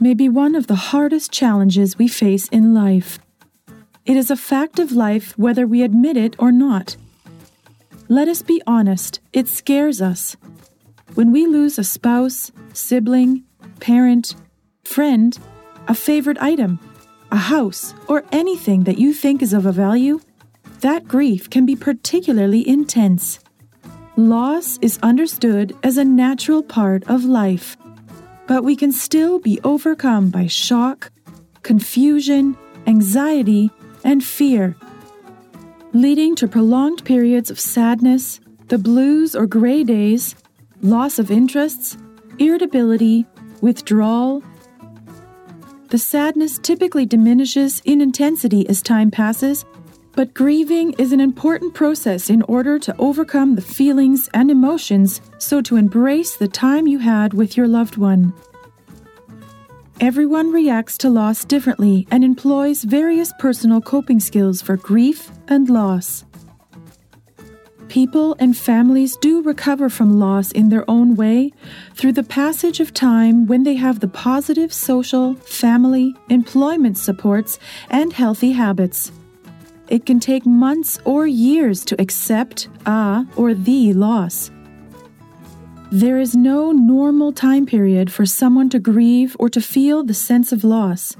May be one of the hardest challenges we face in life. It is a fact of life whether we admit it or not. Let us be honest, it scares us. When we lose a spouse, sibling, parent, friend, a favorite item, a house, or anything that you think is of a value, that grief can be particularly intense. Loss is understood as a natural part of life but we can still be overcome by shock, confusion, anxiety, and fear, leading to prolonged periods of sadness, the blues or gray days, loss of interests, irritability, withdrawal. The sadness typically diminishes in intensity as time passes, but grieving is an important process in order to overcome the feelings and emotions so to embrace the time you had with your loved one. Everyone reacts to loss differently and employs various personal coping skills for grief and loss. People and families do recover from loss in their own way through the passage of time when they have the positive social, family, employment supports, and healthy habits. It can take months or years to accept a or the loss. There is no normal time period for someone to grieve or to feel the sense of loss.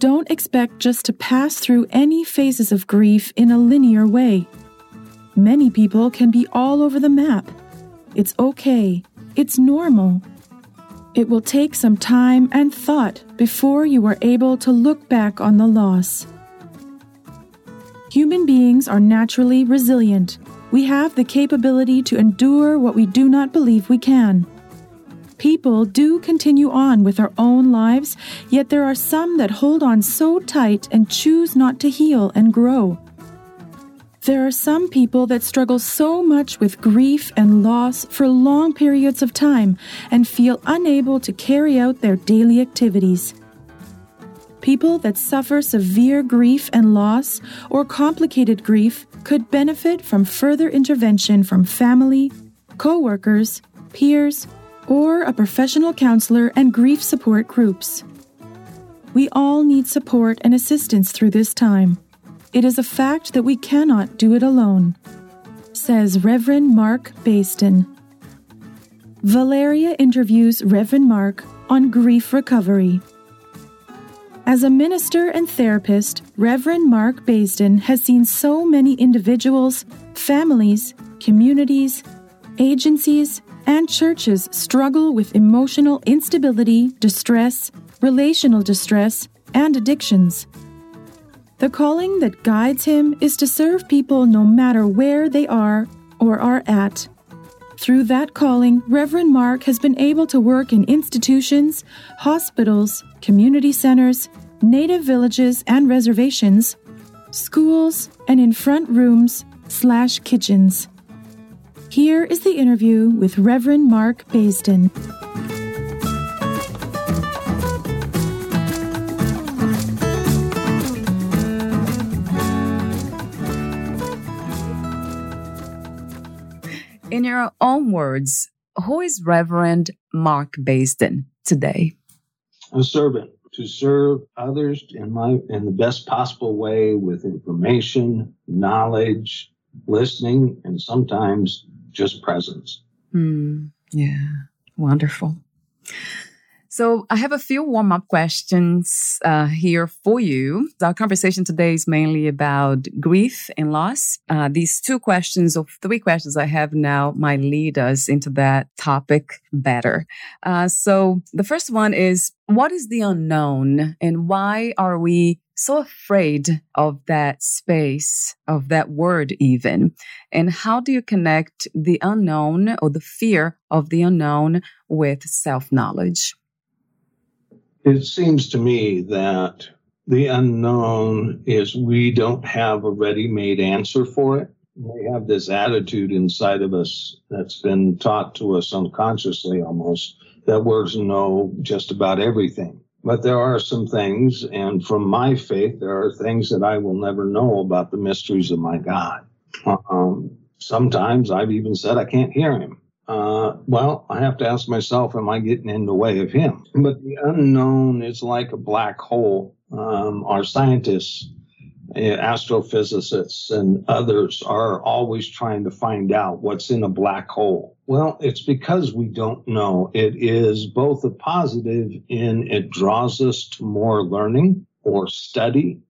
Don't expect just to pass through any phases of grief in a linear way. Many people can be all over the map. It's okay. It's normal. It will take some time and thought before you are able to look back on the loss. Human beings are naturally resilient we have the capability to endure what we do not believe we can. People do continue on with our own lives, yet there are some that hold on so tight and choose not to heal and grow. There are some people that struggle so much with grief and loss for long periods of time and feel unable to carry out their daily activities. People that suffer severe grief and loss or complicated grief could benefit from further intervention from family, co-workers, peers, or a professional counselor and grief support groups. We all need support and assistance through this time. It is a fact that we cannot do it alone, says Reverend Mark Basden. Valeria interviews Reverend Mark on grief recovery. As a minister and therapist, Reverend Mark Basden has seen so many individuals, families, communities, agencies, and churches struggle with emotional instability, distress, relational distress, and addictions. The calling that guides him is to serve people no matter where they are or are at. Through that calling, Reverend Mark has been able to work in institutions, hospitals, community centers, native villages and reservations, schools, and in front rooms slash kitchens. Here is the interview with Reverend Mark Basden. In your own words, who is Reverend Mark Basden today? A servant to serve others in my in the best possible way with information, knowledge, listening, and sometimes just presence. Mm, yeah, wonderful. So I have a few warm up questions uh, here for you. Our conversation today is mainly about grief and loss. Uh, these two questions or three questions I have now might lead us into that topic better. Uh, so the first one is, what is the unknown and why are we so afraid of that space, of that word even? And how do you connect the unknown or the fear of the unknown with self knowledge? It seems to me that the unknown is we don't have a ready made answer for it. We have this attitude inside of us that's been taught to us unconsciously almost that words know just about everything. But there are some things, and from my faith, there are things that I will never know about the mysteries of my God. Um, sometimes I've even said I can't hear him uh, well, I have to ask myself, am I getting in the way of him? But the unknown is like a black hole. Um, our scientists, eh, astrophysicists, and others are always trying to find out what's in a black hole. Well, it's because we don't know. It is both a positive in it draws us to more learning or study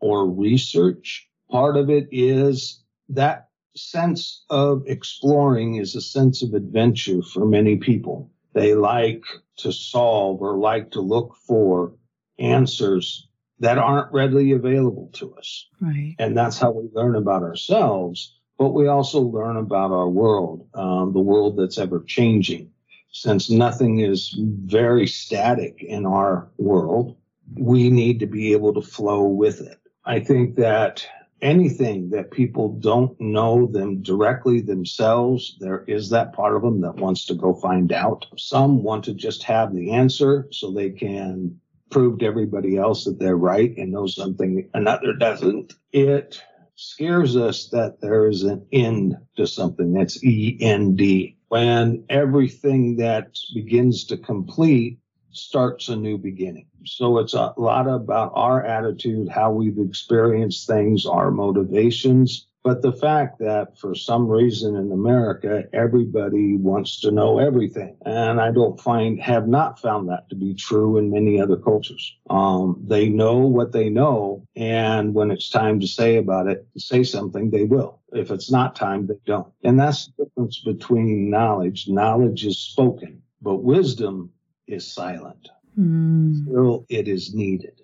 or research. Part of it is that sense of exploring is a sense of adventure for many people. They like to solve or like to look for answers that aren't readily available to us. Right. And that's how we learn about ourselves, but we also learn about our world, um, the world that's ever changing. Since nothing is very static in our world, we need to be able to flow with it. I think that anything that people don't know them directly themselves, there is that part of them that wants to go find out. Some want to just have the answer so they can prove to everybody else that they're right and know something another doesn't. It scares us that there is an end to something. That's E N D. When everything that begins to complete starts a new beginning. So it's a lot about our attitude, how we've experienced things, our motivations. But the fact that for some reason in America, everybody wants to know everything. And I don't find, have not found that to be true in many other cultures. Um, they know what they know. And when it's time to say about it, say something, they will. If it's not time, they don't. And that's the difference between knowledge. Knowledge is spoken, but wisdom is silent. Mm. Still, it is needed.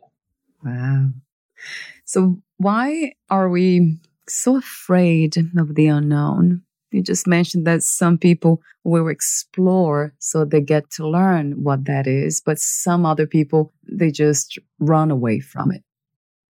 Wow. So, why are we so afraid of the unknown? You just mentioned that some people will explore so they get to learn what that is, but some other people, they just run away from it.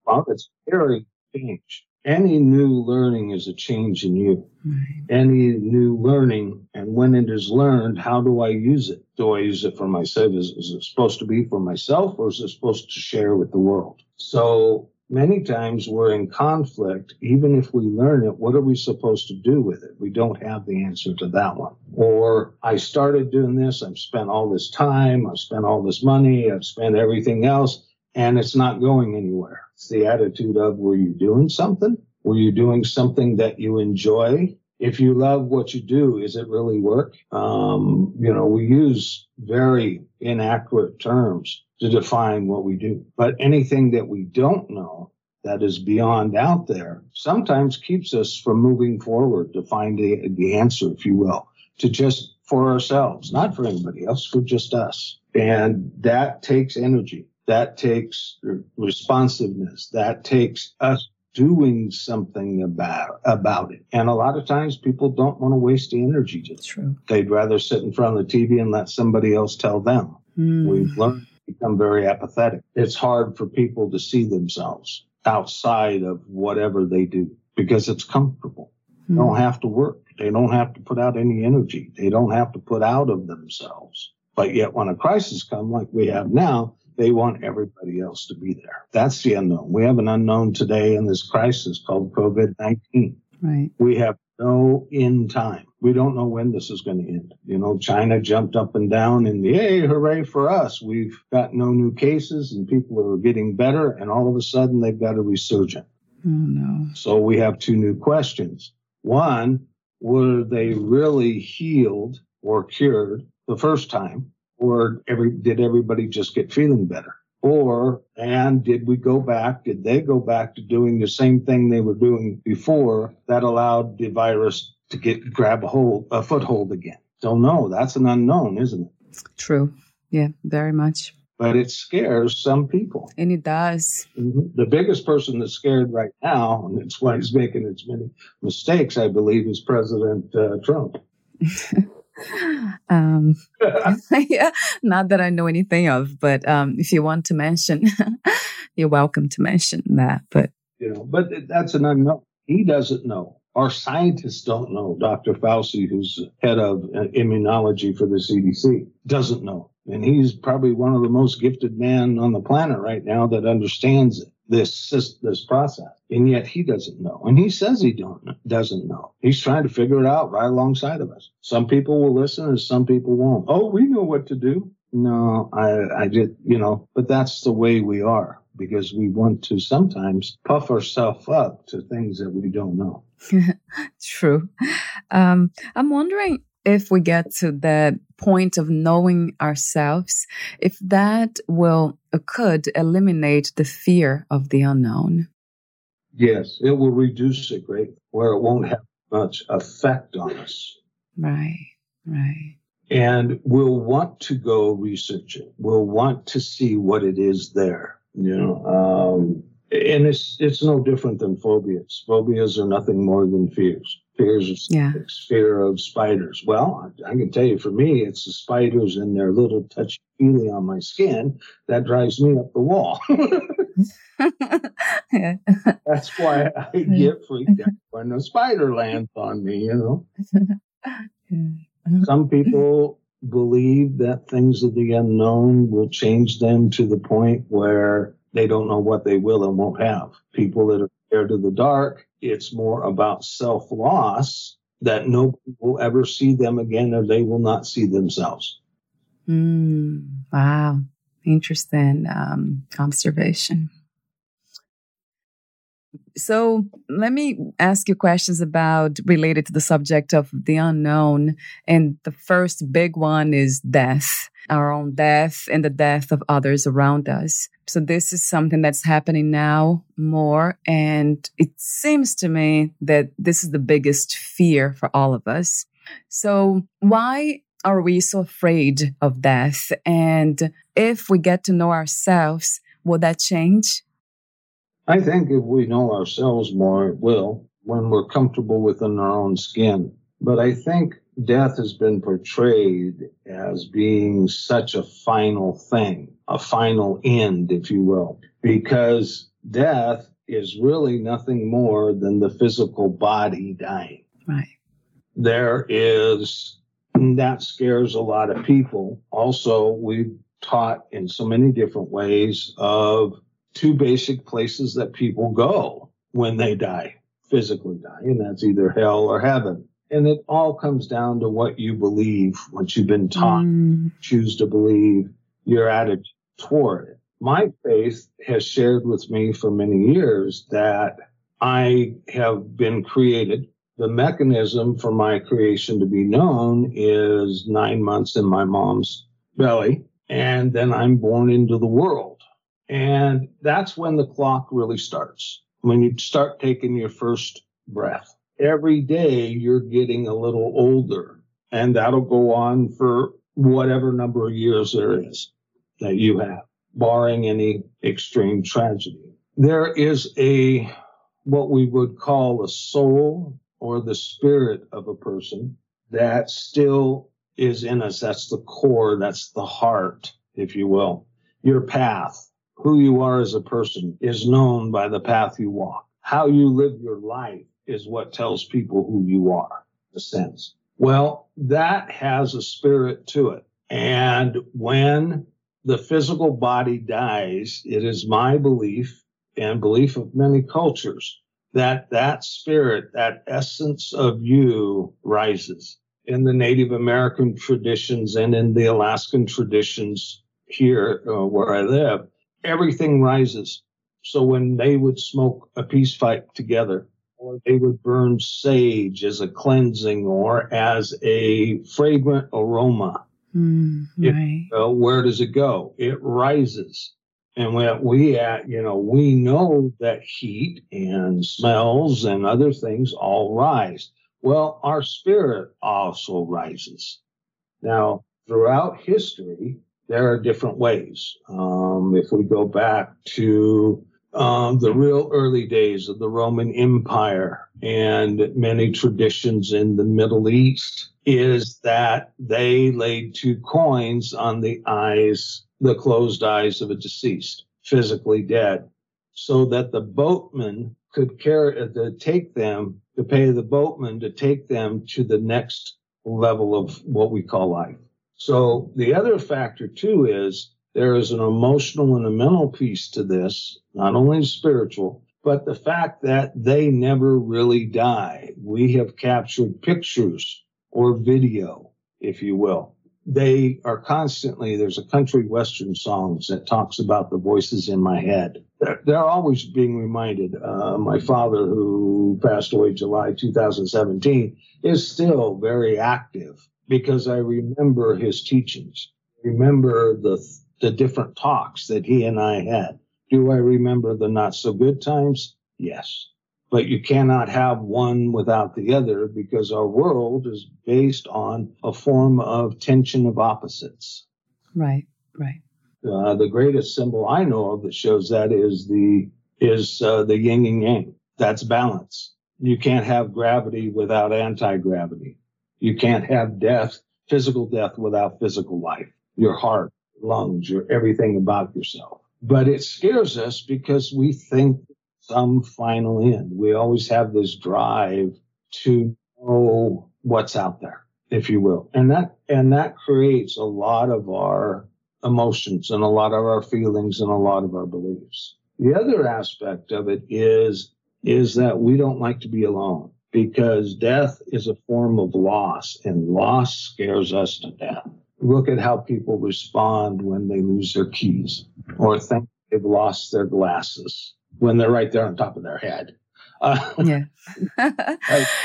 Well, it's very change any new learning is a change in you. Right. Any new learning, and when it is learned, how do I use it? Do I use it for myself? Is, is it supposed to be for myself, or is it supposed to share with the world? So many times we're in conflict. Even if we learn it, what are we supposed to do with it? We don't have the answer to that one. Or I started doing this, I've spent all this time, I've spent all this money, I've spent everything else and it's not going anywhere. It's the attitude of, were you doing something? Were you doing something that you enjoy? If you love what you do, is it really work? Um, you know, we use very inaccurate terms to define what we do, but anything that we don't know that is beyond out there sometimes keeps us from moving forward to find the, the answer, if you will, to just for ourselves, not for anybody else, for just us. And that takes energy that takes responsiveness. That takes us doing something about about it. And a lot of times people don't want to waste the energy to True. They'd rather sit in front of the TV and let somebody else tell them. Mm. We've learned to become very apathetic. It's hard for people to see themselves outside of whatever they do because it's comfortable. Mm. They don't have to work. They don't have to put out any energy. They don't have to put out of themselves. But yet when a crisis comes like we have now, they want everybody else to be there. That's the unknown. We have an unknown today in this crisis called COVID 19. Right. We have no end time. We don't know when this is going to end. You know, China jumped up and down and yay, hooray for us. We've got no new cases and people are getting better. And all of a sudden they've got a resurgence. Oh, no. So we have two new questions. One, were they really healed or cured the first time? Or every, did everybody just get feeling better? Or, and did we go back, did they go back to doing the same thing they were doing before that allowed the virus to get, grab a hold, a foothold again? Don't know. That's an unknown, isn't it? True. Yeah, very much. But it scares some people. And it does. Mm-hmm. The biggest person that's scared right now, and it's why he's making as many mistakes, I believe, is President uh, Trump. um, yeah, not that I know anything of, but um, if you want to mention, you're welcome to mention that. But you know, but that's an unknown. He doesn't know. Our scientists don't know. Dr. Fauci, who's head of uh, immunology for the CDC, doesn't know, and he's probably one of the most gifted men on the planet right now that understands it this this process, and yet he doesn't know, and he says he don't doesn't know. He's trying to figure it out right alongside of us. Some people will listen, and some people won't. Oh, we know what to do. No, I I did, you know, but that's the way we are because we want to sometimes puff ourselves up to things that we don't know. True. Um, I'm wondering if we get to that point of knowing ourselves, if that will uh, could eliminate the fear of the unknown. Yes, it will reduce it greatly, where it won't have much effect on us. Right, right. And we'll want to go research it. We'll want to see what it is there. You know, um, and it's it's no different than phobias. Phobias are nothing more than fears fears yeah. fear of spiders. Well, I, I, can tell you for me, it's the spiders and their little touchy feely on my skin that drives me up the wall. yeah. That's why I get freaked out when a spider lands on me, you know. Some people believe that things of the unknown will change them to the point where they don't know what they will and won't have. People that are of the dark it's more about self loss that nobody will ever see them again or they will not see themselves. Mm, wow. Interesting um, observation. So let me ask you questions about related to the subject of the unknown. And the first big one is death, our own death and the death of others around us. So this is something that's happening now more. And it seems to me that this is the biggest fear for all of us. So why are we so afraid of death? And if we get to know ourselves, will that change? I think if we know ourselves more, it will when we're comfortable within our own skin. But I think death has been portrayed as being such a final thing, a final end, if you will, because death is really nothing more than the physical body dying. Right. There is, that scares a lot of people. Also, we've taught in so many different ways of two basic places that people go when they die, physically die, and that's either hell or heaven. And it all comes down to what you believe, what you've been taught, mm. choose to believe, your attitude toward it. My faith has shared with me for many years that I have been created. The mechanism for my creation to be known is nine months in my mom's belly, and then I'm born into the world. And that's when the clock really starts. When you start taking your first breath. Every day you're getting a little older, and that'll go on for whatever number of years there is that you have, barring any extreme tragedy. There is a what we would call a soul or the spirit of a person that still is in us. That's the core, that's the heart, if you will. Your path, who you are as a person is known by the path you walk. How you live your life is what tells people who you are, in a sense. Well, that has a spirit to it. And when the physical body dies, it is my belief and belief of many cultures that that spirit, that essence of you rises. In the Native American traditions and in the Alaskan traditions here uh, where I live, everything rises. So when they would smoke a peace pipe together, or they would burn sage as a cleansing or as a fragrant aroma. Mm, right. It, uh, where does it go? It rises. And when we at, you know, we know that heat and smells and other things all rise. Well, our spirit also rises. Now, throughout history, there are different ways. Um, if we go back to um, the real early days of the Roman Empire and many traditions in the Middle East, is that they laid two coins on the eyes, the closed eyes of a deceased, physically dead, so that the boatman could carry uh, to take them to pay the boatman to take them to the next level of what we call life. So the other factor too is there is an emotional and a mental piece to this, not only spiritual, but the fact that they never really die. We have captured pictures or video, if you will. They are constantly, there's a country western songs that talks about the voices in my head. They're, they're always being reminded. Uh, my father, who passed away July 2017, is still very active because I remember his teachings. Remember the the different talks that he and I had. Do I remember the not so good times? Yes. But you cannot have one without the other because our world is based on a form of tension of opposites. Right, right. Uh, the greatest symbol I know of that shows that is the is uh, the yin and yang. That's balance. You can't have gravity without anti-gravity. You can't have death, physical death without physical life. Your heart, lungs, your everything about yourself. But it scares us because we think some final end. We always have this drive to know what's out there, if you will. And that and that creates a lot of our emotions and a lot of our feelings and a lot of our beliefs. The other aspect of it is is that we don't like to be alone because death is a form of loss and loss scares us to death look at how people respond when they lose their keys or think they've lost their glasses when they're right there on top of their head. Uh, yeah.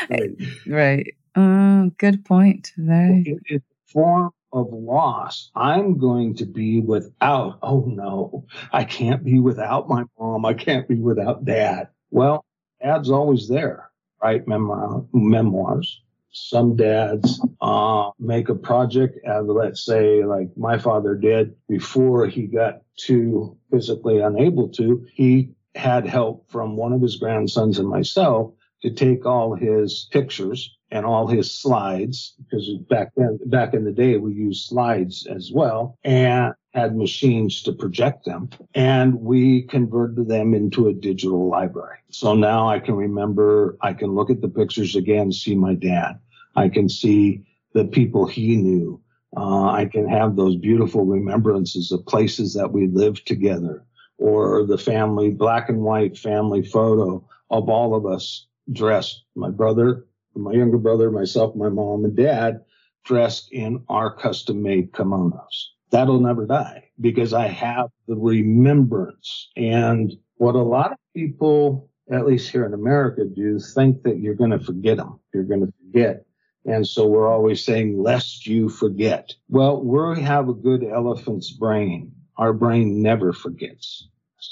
right. right. Uh, good point. Very. It, it's a form of loss. I'm going to be without, oh no, I can't be without my mom. I can't be without dad. Well, dad's always there, Memoir, memoirs some dads uh, make a project of, let's say, like my father did before he got too physically unable to. He had help from one of his grandsons and myself to take all his pictures and all his slides because back then back in the day we used slides as well and had machines to project them and we converted them into a digital library. So now i can remember i can look at the pictures again see my dad. I can see the people he knew. Uh, i can have those beautiful remembrances of places that we lived together or the family black and white family photo of all of us dressed. My brother my younger brother, myself, my mom, and dad dressed in our custom made kimonos. That'll never die because I have the remembrance. And what a lot of people, at least here in America, do think that you're going to forget them. You're going to forget. And so we're always saying, lest you forget. Well, we have a good elephant's brain. Our brain never forgets.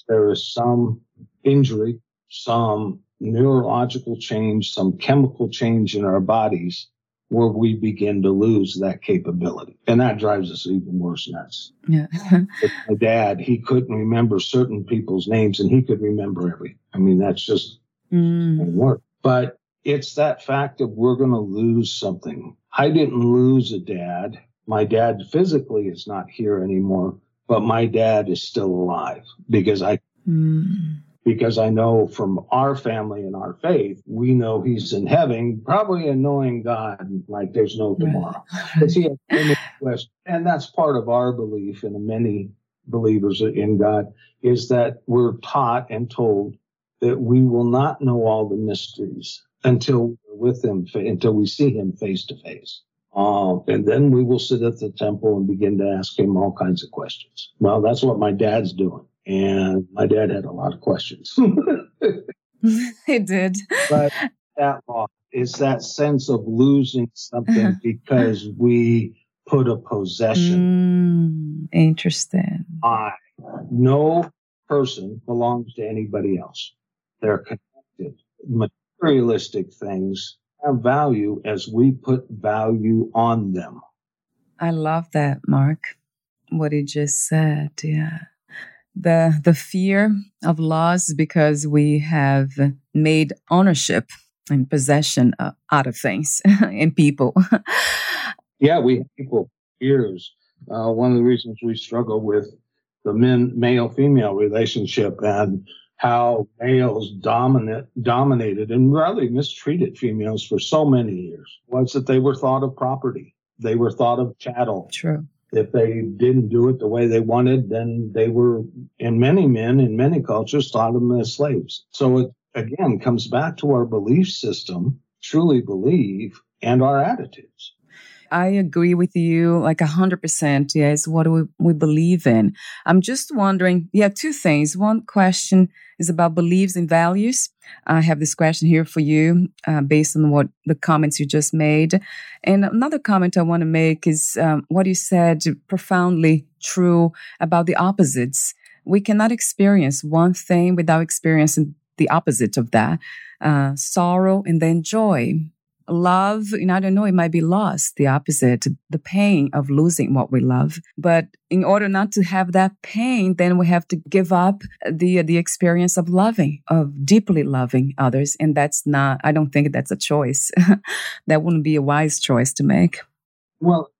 There is some injury, some neurological change, some chemical change in our bodies where we begin to lose that capability. And that drives us even worse nuts. Yeah. my dad, he couldn't remember certain people's names and he could remember everything. I mean, that's just mm. work. But it's that fact of we're going to lose something. I didn't lose a dad. My dad physically is not here anymore, but my dad is still alive because I mm because I know from our family and our faith, we know he's in heaven, probably annoying God like there's no tomorrow. and that's part of our belief and many believers in God is that we're taught and told that we will not know all the mysteries until we're with him, until we see him face to face. Uh, and then we will sit at the temple and begin to ask him all kinds of questions. Well, that's what my dad's doing. And my dad had a lot of questions. it did. But that loss is that sense of losing something because we put a possession. Mm, interesting. I no person belongs to anybody else. They're connected. Materialistic things have value as we put value on them. I love that, Mark. What he just said. Yeah. The the fear of loss because we have made ownership and possession uh, out of things and people. yeah, we people years. Uh, one of the reasons we struggle with the men male female relationship and how males dominate dominated and really mistreated females for so many years was that they were thought of property. They were thought of chattel. True. If they didn't do it the way they wanted, then they were, in many men, in many cultures, thought of them as slaves. So it again comes back to our belief system, truly believe, and our attitudes. I agree with you like a hundred percent. Yes. What we, we believe in? I'm just wondering. Yeah. Two things. One question is about beliefs and values. I have this question here for you, uh, based on what the comments you just made. And another comment I want to make is um, what you said profoundly true about the opposites. We cannot experience one thing without experiencing the opposite of that, uh, sorrow and then joy love, and I don't know, it might be loss, the opposite, the pain of losing what we love. But in order not to have that pain, then we have to give up the the experience of loving, of deeply loving others. And that's not, I don't think that's a choice. that wouldn't be a wise choice to make. Well,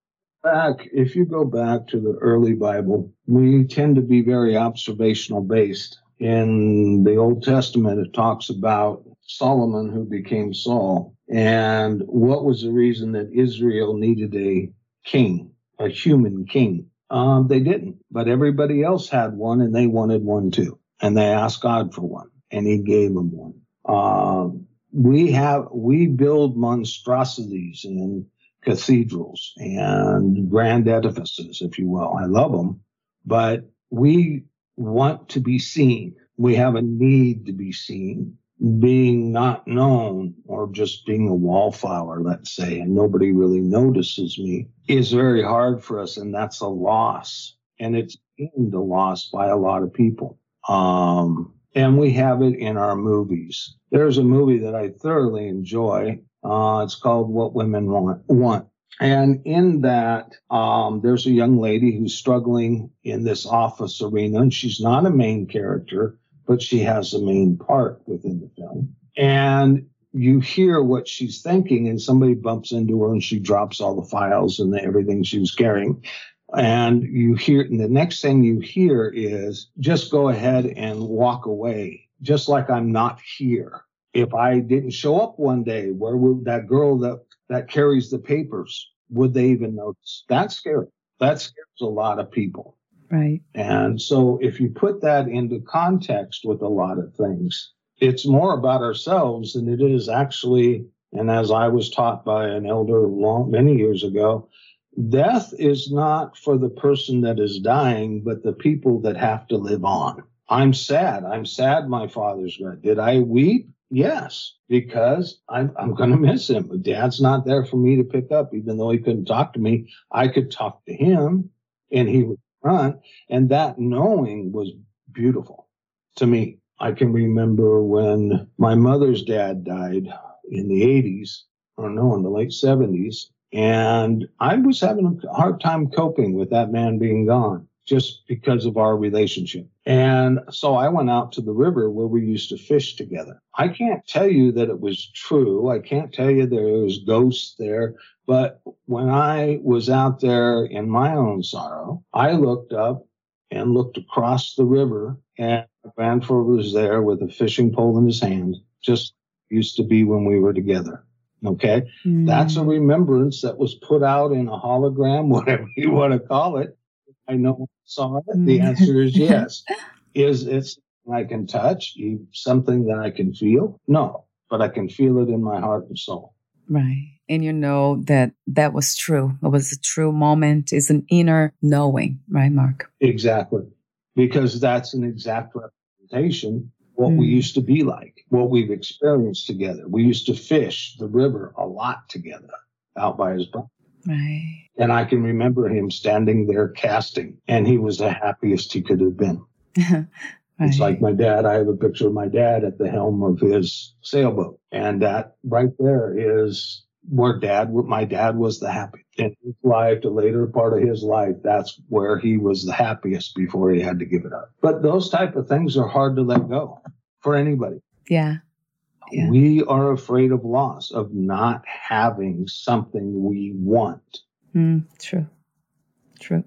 back, if you go back to the early Bible, we tend to be very observational based. In the Old Testament, it talks about Solomon, who became Saul, and what was the reason that Israel needed a king, a human king? Um, they didn't, but everybody else had one and they wanted one too. And they asked God for one and he gave them one. Uh, we have, we build monstrosities in cathedrals and grand edifices, if you will. I love them, but we want to be seen. We have a need to be seen being not known or just being a wallflower, let's say, and nobody really notices me is very hard for us. And that's a loss. And it's deemed a loss by a lot of people. Um, and we have it in our movies. There's a movie that I thoroughly enjoy. Uh, it's called What Women Want. Want. And in that, um, there's a young lady who's struggling in this office arena, and she's not a main character but she has the main part within the film. And you hear what she's thinking, and somebody bumps into her and she drops all the files and everything she was carrying. And you hear, and the next thing you hear is just go ahead and walk away, just like I'm not here. If I didn't show up one day, where would that girl that, that carries the papers, would they even notice? That's scary. That scares a lot of people. Right. And so if you put that into context with a lot of things, it's more about ourselves than it is actually, and as I was taught by an elder long, many years ago, death is not for the person that is dying, but the people that have to live on. I'm sad. I'm sad my father's gone. Did I weep? Yes, because I'm, I'm going to miss him. Dad's not there for me to pick up, even though he couldn't talk to me. I could talk to him and he would front. And that knowing was beautiful to me. I can remember when my mother's dad died in the 80s, or no, in the late 70s. And I was having a hard time coping with that man being gone just because of our relationship. And so I went out to the river where we used to fish together. I can't tell you that it was true. I can't tell you there was ghosts there. But when I was out there in my own sorrow, I looked up and looked across the river and grandfather was there with a fishing pole in his hand, just used to be when we were together. Okay. Mm. That's a remembrance that was put out in a hologram, whatever you want to call it. I know I saw it. The mm. answer is yes. is it I can touch, something that I can feel? No, but I can feel it in my heart and soul. Right. And you know that that was true. It was a true moment. It's an inner knowing, right, Mark? Exactly. Because that's an exact representation what mm. we used to be like, what we've experienced together. We used to fish the river a lot together out by his barn. Right. And I can remember him standing there casting, and he was the happiest he could have been. right. It's like my dad. I have a picture of my dad at the helm of his sailboat, and that right there is where dad, my dad was the happiest in his life, the later part of his life. That's where he was the happiest before he had to give it up. But those type of things are hard to let go for anybody. Yeah. Yeah. We are afraid of loss, of not having something we want. Mm, true. True.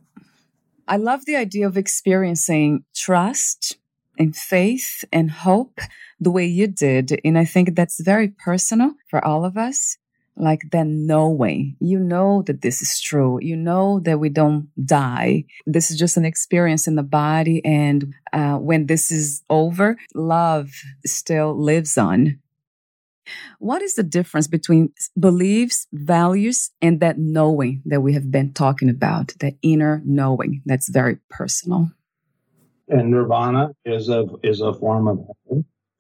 I love the idea of experiencing trust and faith and hope the way you did. And I think that's very personal for all of us like then knowing you know that this is true you know that we don't die this is just an experience in the body and uh, when this is over love still lives on what is the difference between beliefs values and that knowing that we have been talking about that inner knowing that's very personal and nirvana is a is a form of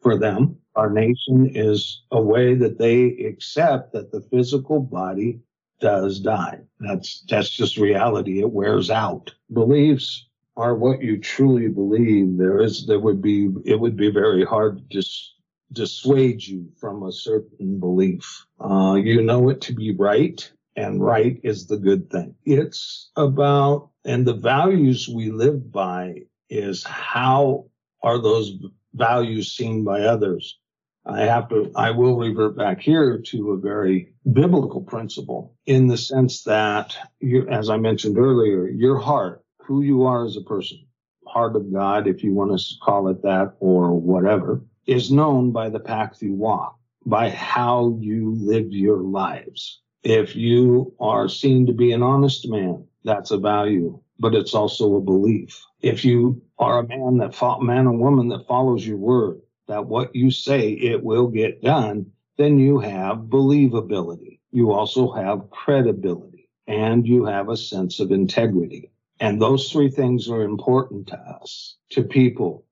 for them our nation is a way that they accept that the physical body does die. That's that's just reality. It wears out. Beliefs are what you truly believe. There is there would be it would be very hard to dis, dissuade you from a certain belief. Uh, you know it to be right, and right is the good thing. It's about and the values we live by is how are those values seen by others I have to, I will revert back here to a very biblical principle in the sense that, you, as I mentioned earlier, your heart, who you are as a person, heart of God, if you want to call it that or whatever, is known by the path you walk, by how you live your lives. If you are seen to be an honest man, that's a value, but it's also a belief. If you are a man that man or woman that follows your word, that what you say it will get done, then you have believability. You also have credibility and you have a sense of integrity. And those three things are important to us, to people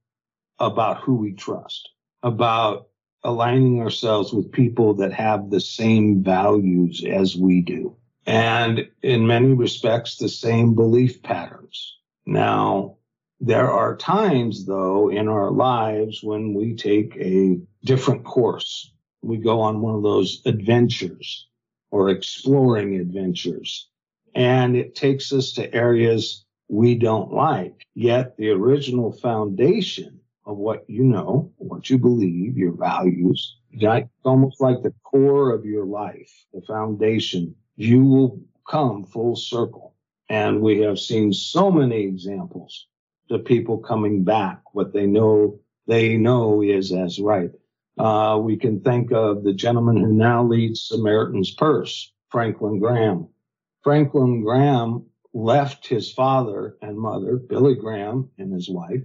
about who we trust, about aligning ourselves with people that have the same values as we do. And in many respects, the same belief patterns. Now, there are times, though, in our lives when we take a different course. We go on one of those adventures or exploring adventures, and it takes us to areas we don't like. Yet the original foundation of what you know, what you believe, your values, it's almost like the core of your life, the foundation, you will come full circle. And we have seen so many examples the people coming back. What they know, they know is as right. Uh, we can think of the gentleman who now leads Samaritan's Purse, Franklin Graham. Franklin Graham left his father and mother, Billy Graham and his wife,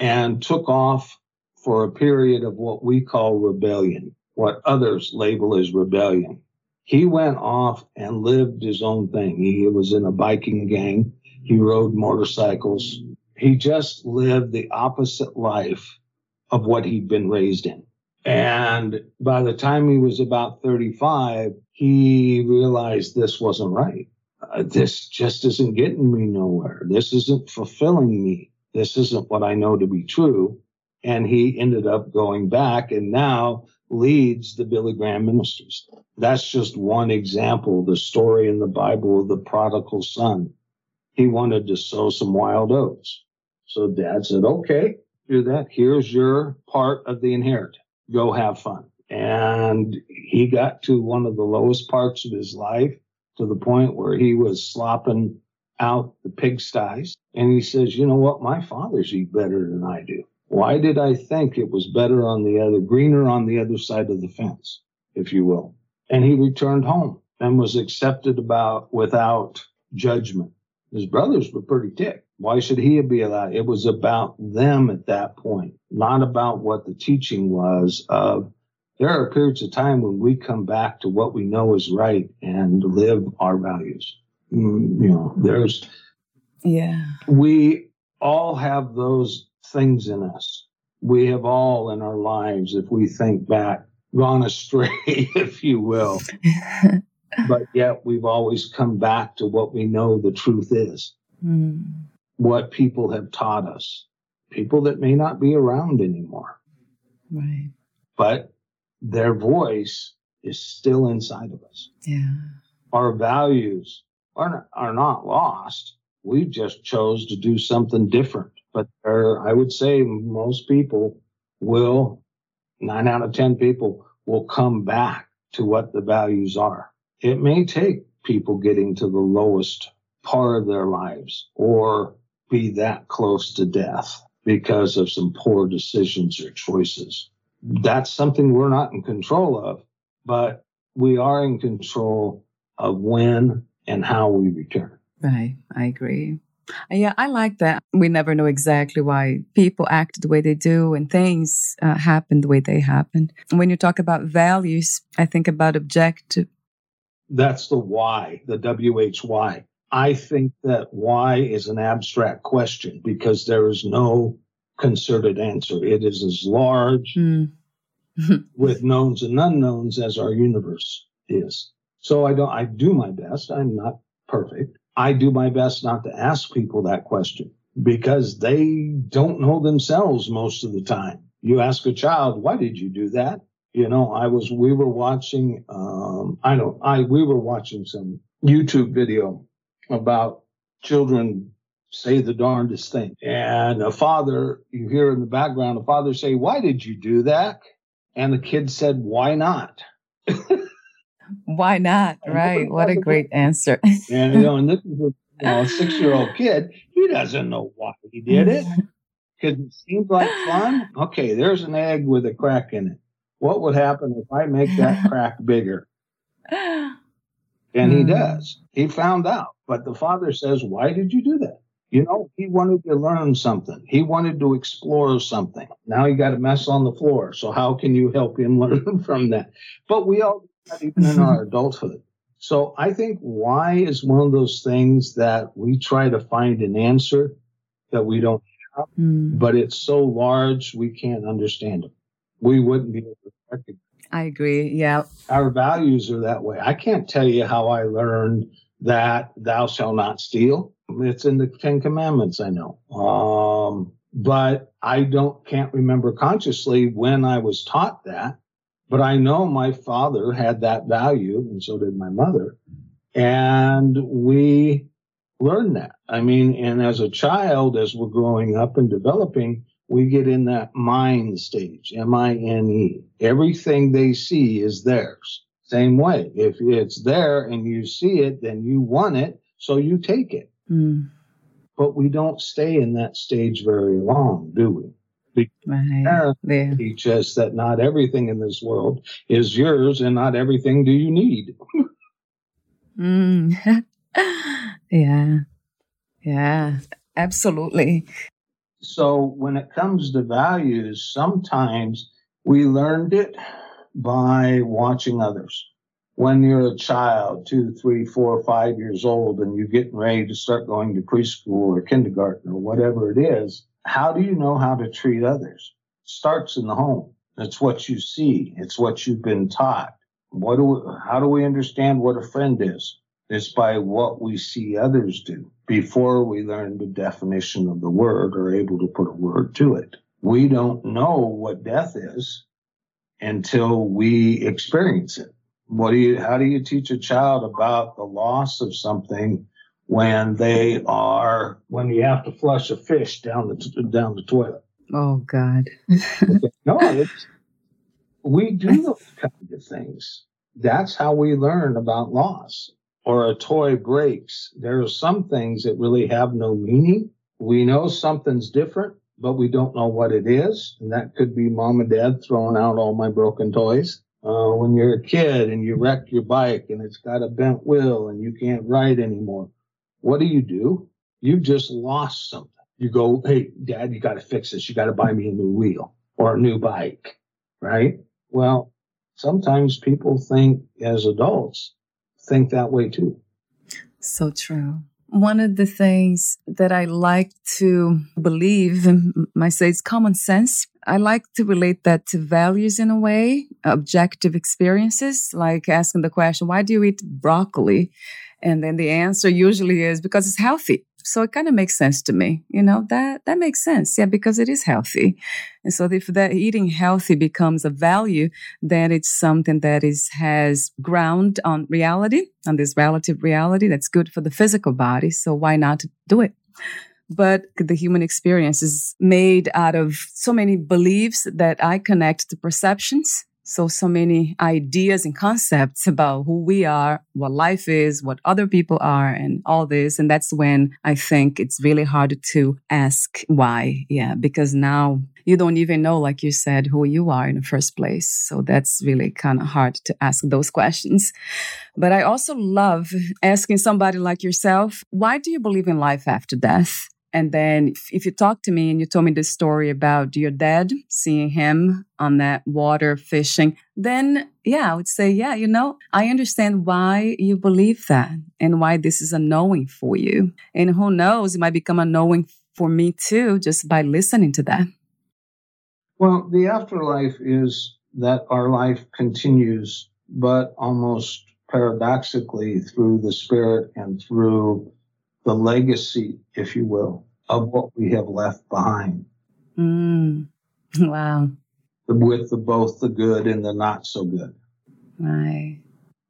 and took off for a period of what we call rebellion, what others label as rebellion. He went off and lived his own thing. He was in a biking gang. He rode motorcycles. He just lived the opposite life of what he'd been raised in. And by the time he was about 35, he realized this wasn't right. Uh, this just isn't getting me nowhere. This isn't fulfilling me. This isn't what I know to be true. And he ended up going back and now leads the Billy Graham Ministries. That's just one example, the story in the Bible of the prodigal son. He wanted to sow some wild oats. So dad said, okay, do that. Here's your part of the inheritance. Go have fun. And he got to one of the lowest parts of his life to the point where he was slopping out the pigsties. And he says, you know what? My fathers eat better than I do. Why did I think it was better on the other, greener on the other side of the fence, if you will? And he returned home and was accepted about without judgment. His brothers were pretty ticked. Why should he be allowed? It was about them at that point, not about what the teaching was of there are periods of time when we come back to what we know is right and live our values. Mm, you know, there's, yeah, we all have those things in us We have all in our lives, if we think back, gone astray, if you will. but yet we've always come back to what we know the truth is, mm. what people have taught us, people that may not be around anymore. Right. But their voice is still inside of us. Yeah. Our values are, are not lost. We just chose to do something different. But there, I would say most people will, nine out of 10 people will come back to what the values are. It may take people getting to the lowest part of their lives or be that close to death because of some poor decisions or choices. That's something we're not in control of, but we are in control of when and how we return. Right. I agree. Yeah, I like that. We never know exactly why people act the way they do and things uh, happen the way they happen. When you talk about values, I think about objective. That's the why, the WHY. I think that why is an abstract question because there is no concerted answer. It is as large mm. with knowns and unknowns as our universe is. So I don't I do my best. I'm not perfect. I do my best not to ask people that question because they don't know themselves most of the time. You ask a child, why did you do that? You know, I was, we were watching, um, I know, I, we were watching some YouTube video about children say the darndest thing. And a father, you hear in the background, a father say, why did you do that? And the kid said, why not? Why not? Right. What a great answer. and you know, and this is a you know, six year old kid. He doesn't know why he did it. Because it seems like fun. Okay, there's an egg with a crack in it. What would happen if I make that crack bigger? And he hmm. does. He found out. But the father says, Why did you do that? You know, he wanted to learn something. He wanted to explore something. Now he got a mess on the floor. So how can you help him learn from that? But we all even in our adulthood. So I think why is one of those things that we try to find an answer that we don't have, mm. but it's so large we can't understand it. We wouldn't be able to recognize. I agree. Yeah. Our values are that way. I can't tell you how I learned that thou shalt not steal. It's in the Ten Commandments, I know. Um, but I don't can't remember consciously when I was taught that. But I know my father had that value, and so did my mother. And we learned that. I mean, and as a child, as we're growing up and developing, we get in that mind stage, M I N E. Everything they see is theirs. Same way. If it's there and you see it, then you want it, so you take it. Mm. But we don't stay in that stage very long, do we? Right. Yeah. teach us that not everything in this world is yours and not everything do you need. mm. yeah. Yeah, absolutely. So when it comes to values, sometimes we learned it by watching others. When you're a child, two, three, four, five years old, and you're getting ready to start going to preschool or kindergarten or whatever it is, how do you know how to treat others? Starts in the home. It's what you see. It's what you've been taught. What do we, how do we understand what a friend is? It's by what we see others do before we learn the definition of the word or able to put a word to it. We don't know what death is until we experience it. What do you, how do you teach a child about the loss of something when they are when you have to flush a fish down the down the toilet. Oh God! No, it's we do those kinds of things. That's how we learn about loss. Or a toy breaks. There are some things that really have no meaning. We know something's different, but we don't know what it is. And that could be mom and dad throwing out all my broken toys. Uh, when you're a kid and you wreck your bike and it's got a bent wheel and you can't ride anymore what do you do? You've just lost something. You go, hey, dad, you got to fix this. You got to buy me a new wheel or a new bike, right? Well, sometimes people think as adults think that way too. So true. One of the things that I like to believe, I say it's common sense. I like to relate that to values in a way, objective experiences, like asking the question, why do you eat broccoli? And then the answer usually is because it's healthy. So it kind of makes sense to me. You know, that, that makes sense. Yeah, because it is healthy. And so if that eating healthy becomes a value, then it's something that is, has ground on reality, on this relative reality that's good for the physical body. So why not do it? But the human experience is made out of so many beliefs that I connect to perceptions so, so many ideas and concepts about who we are, what life is, what other people are, and all this. And that's when I think it's really hard to ask why. Yeah, because now you don't even know, like you said, who you are in the first place. So that's really kind of hard to ask those questions. But I also love asking somebody like yourself, why do you believe in life after death? And then if, you talk to me and you told me this story about your dad, seeing him on that water fishing, then yeah, I would say, yeah, you know, I understand why you believe that and why this is a knowing for you. And who knows, it might become a knowing for me too, just by listening to that. Well, the afterlife is that our life continues, but almost paradoxically through the spirit and through the legacy, if you will, of what we have left behind. Mm. Wow. With the, both the good and the not so good. Right.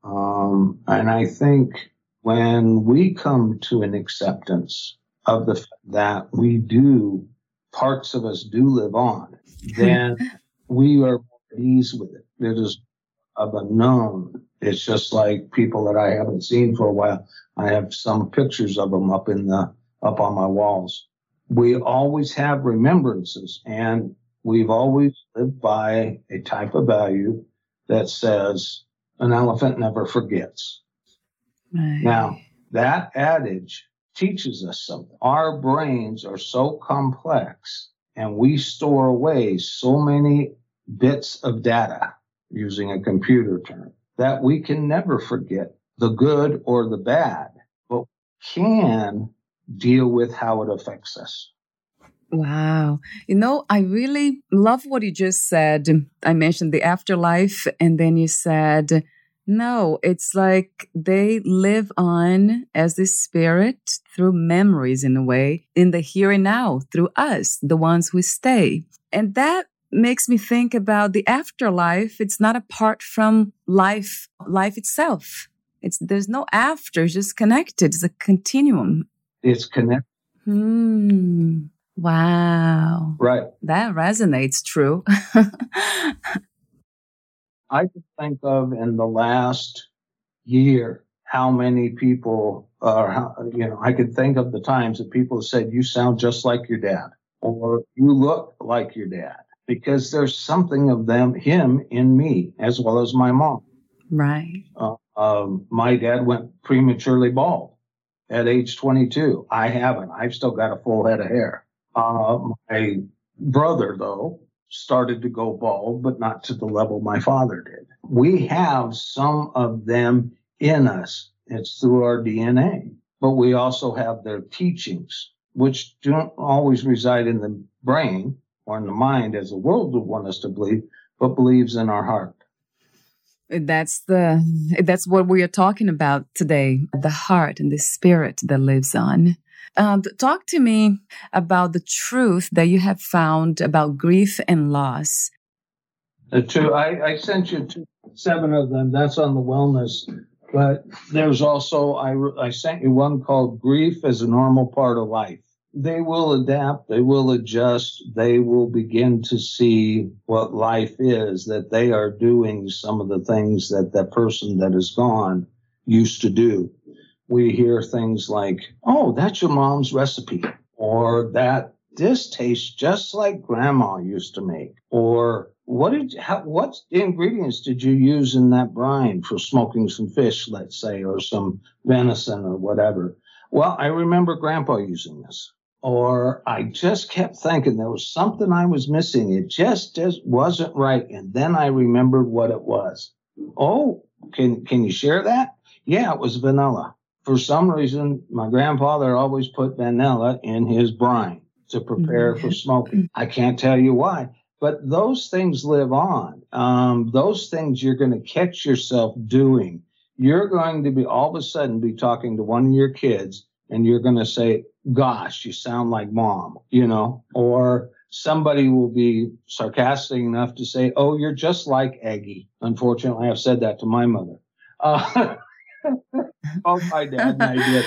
Um, and I think when we come to an acceptance of the that we do, parts of us do live on, then we are at ease with it. It is of a known. It's just like people that I haven't seen for a while. I have some pictures of them up in the up on my walls. We always have remembrances, and we've always lived by a type of value that says an elephant never forgets. Right. Now, that adage teaches us something. Our brains are so complex and we store away so many bits of data, using a computer term, that we can never forget the good or the bad, but can deal with how it affects us. Wow. You know, I really love what you just said. I mentioned the afterlife, and then you said, no, it's like they live on as the spirit through memories in a way, in the here and now, through us, the ones who stay. And that makes me think about the afterlife. It's not apart from life, life itself. It's there's no after, it's just connected. It's a continuum. It's connected. Hmm. Wow. Right. That resonates true. I could think of in the last year how many people are, how, you know, I could think of the times that people said, you sound just like your dad or you look like your dad because there's something of them, him in me as well as my mom. Right. Uh, um, my dad went prematurely bald at age 22. I haven't. I've still got a full head of hair. Uh, my brother, though, started to go bald, but not to the level my father did. We have some of them in us. It's through our DNA, but we also have their teachings, which don't always reside in the brain or in the mind as the world would want us to believe, but believes in our heart. That's the that's what we are talking about today. The heart and the spirit that lives on. Um, talk to me about the truth that you have found about grief and loss. The two, I, I sent you two, seven of them. That's on the wellness. But there's also, I, I sent you one called Grief as a Normal Part of Life they will adapt, they will adjust, they will begin to see what life is, that they are doing some of the things that that person that is gone used to do. We hear things like, oh, that's your mom's recipe, or that this tastes just like grandma used to make, or what did how, what ingredients did you use in that brine for smoking some fish, let's say, or some venison or whatever? Well, I remember grandpa using this or I just kept thinking there was something I was missing. It just, just wasn't right. And then I remembered what it was. Oh, can can you share that? Yeah, it was vanilla. for some reason, my grandfather always put vanilla in his brine to prepare for smoking. I can't tell you why, but those things live on. Um, those things you're going to catch yourself doing. You're going to be all of a sudden be talking to one of your kids and you're going to say, gosh, you sound like mom, you know, or somebody will be sarcastic enough to say, oh, you're just like Aggie. Unfortunately, I've said that to my mother. Uh, oh, my dad and I did.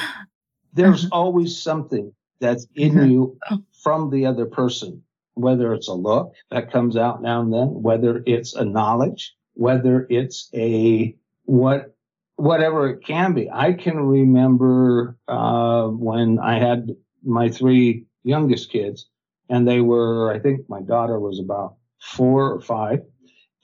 There's always something that's in you from the other person, whether it's a look that comes out now and then, whether it's a knowledge, whether it's a what whatever it can be. I can remember uh, when I had my three youngest kids, and they were, I think my daughter was about four or five.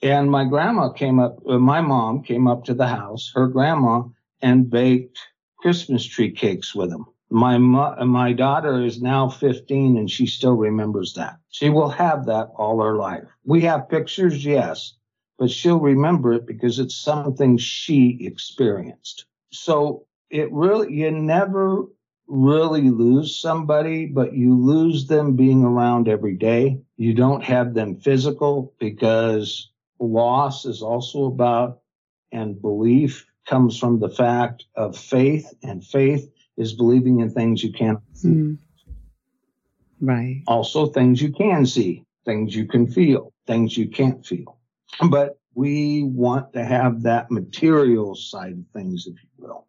And my grandma came up, uh, my mom came up to the house, her grandma, and baked Christmas tree cakes with them. My mo- my daughter is now 15 and she still remembers that. She will have that all her life. We have pictures, yes, but she'll remember it because it's something she experienced. So it really, you never really lose somebody, but you lose them being around every day. You don't have them physical because loss is also about and belief comes from the fact of faith, and faith is believing in things you can't see. Mm. Right. Also, things you can see, things you can feel, things you can't feel. But we want to have that material side of things, if you will.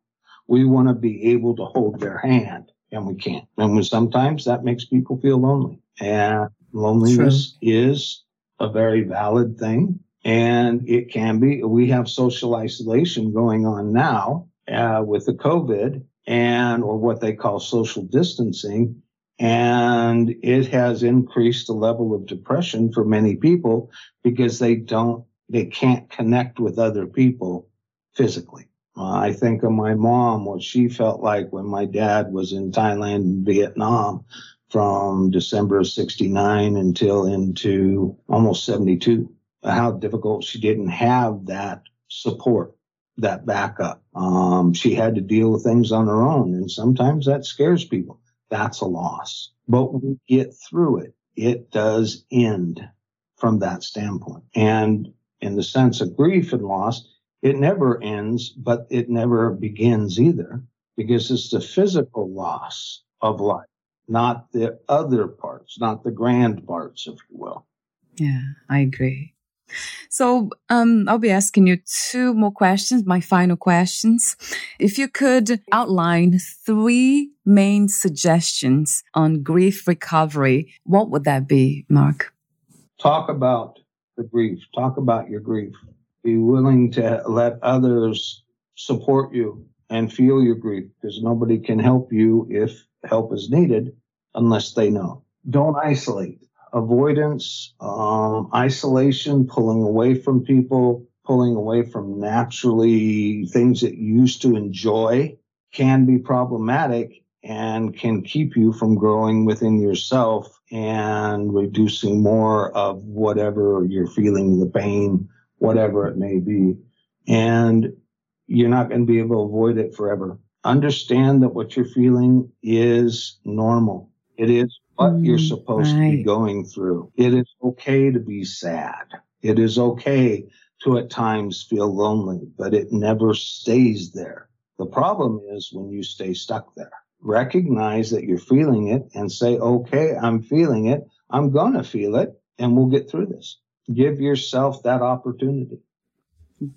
We want to be able to hold their hand, and we can't. And sometimes that makes people feel lonely. And loneliness True. is a very valid thing. And it can be, we have social isolation going on now uh, with the COVID and, or what they call social distancing and it has increased the level of depression for many people because they don't they can't connect with other people physically. Uh, i think of my mom what she felt like when my dad was in thailand and vietnam from december of 69 until into almost 72 how difficult she didn't have that support that backup. Um, she had to deal with things on her own and sometimes that scares people that's a loss. But we get through it, it does end from that standpoint. And in the sense of grief and loss, it never ends, but it never begins either because it's the physical loss of life, not the other parts, not the grand parts, if you will. Yeah, I agree. So um, I'll be asking you two more questions, my final questions. If you could outline three main suggestions on grief recovery, what would that be, Mark? Talk about the grief. Talk about your grief. Be willing to let others support you and feel your grief because nobody can help you if help is needed unless they know. Don't isolate avoidance, um, isolation, pulling away from people, pulling away from naturally things that you used to enjoy can be problematic and can keep you from growing within yourself and reducing more of whatever you're feeling, the pain, whatever it may be. And you're not going to be able to avoid it forever. Understand that what you're feeling is normal. It is what mm, you're supposed right. to be going through. It is okay to be sad. It is okay to at times feel lonely, but it never stays there. The problem is when you stay stuck there. Recognize that you're feeling it and say, okay, I'm feeling it. I'm going to feel it and we'll get through this. Give yourself that opportunity.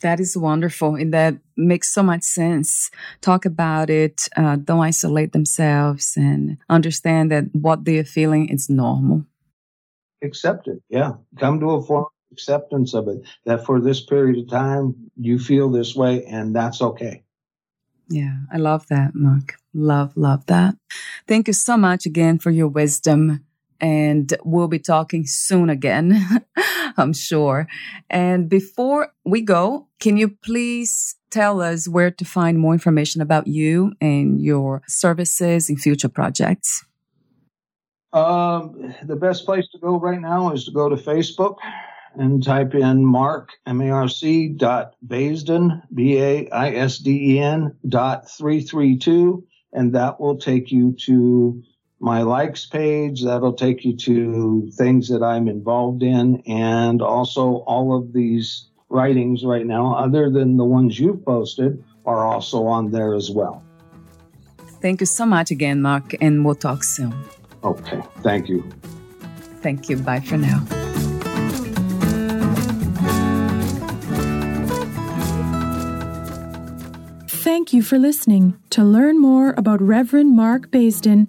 That is wonderful. And that makes so much sense. Talk about it. Uh, don't isolate themselves and understand that what they're feeling is normal. Accept it. Yeah. Come to a form of acceptance of it that for this period of time, you feel this way and that's okay. Yeah. I love that, Mark. Love, love that. Thank you so much again for your wisdom and we'll be talking soon again, I'm sure. And before we go, can you please tell us where to find more information about you and your services and future projects? Um, the best place to go right now is to go to Facebook and type in Mark, M A R C dot Basden, B A I S D E N dot 332, and that will take you to my likes page. That'll take you to things that I'm involved in, and also all of these writings right now, other than the ones you've posted, are also on there as well. Thank you so much again, Mark, and we'll talk soon. Okay, thank you. Thank you. Bye for now. Thank you for listening. To learn more about Reverend Mark Basden,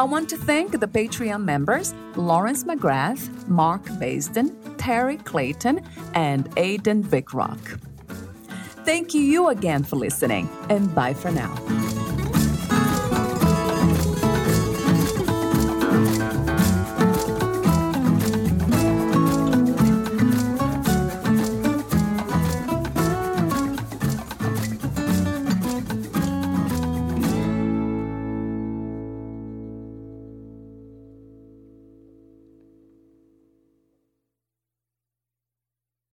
I want to thank the Patreon members Lawrence McGrath, Mark Basden, Terry Clayton, and Aidan Vickrock. Thank you again for listening, and bye for now.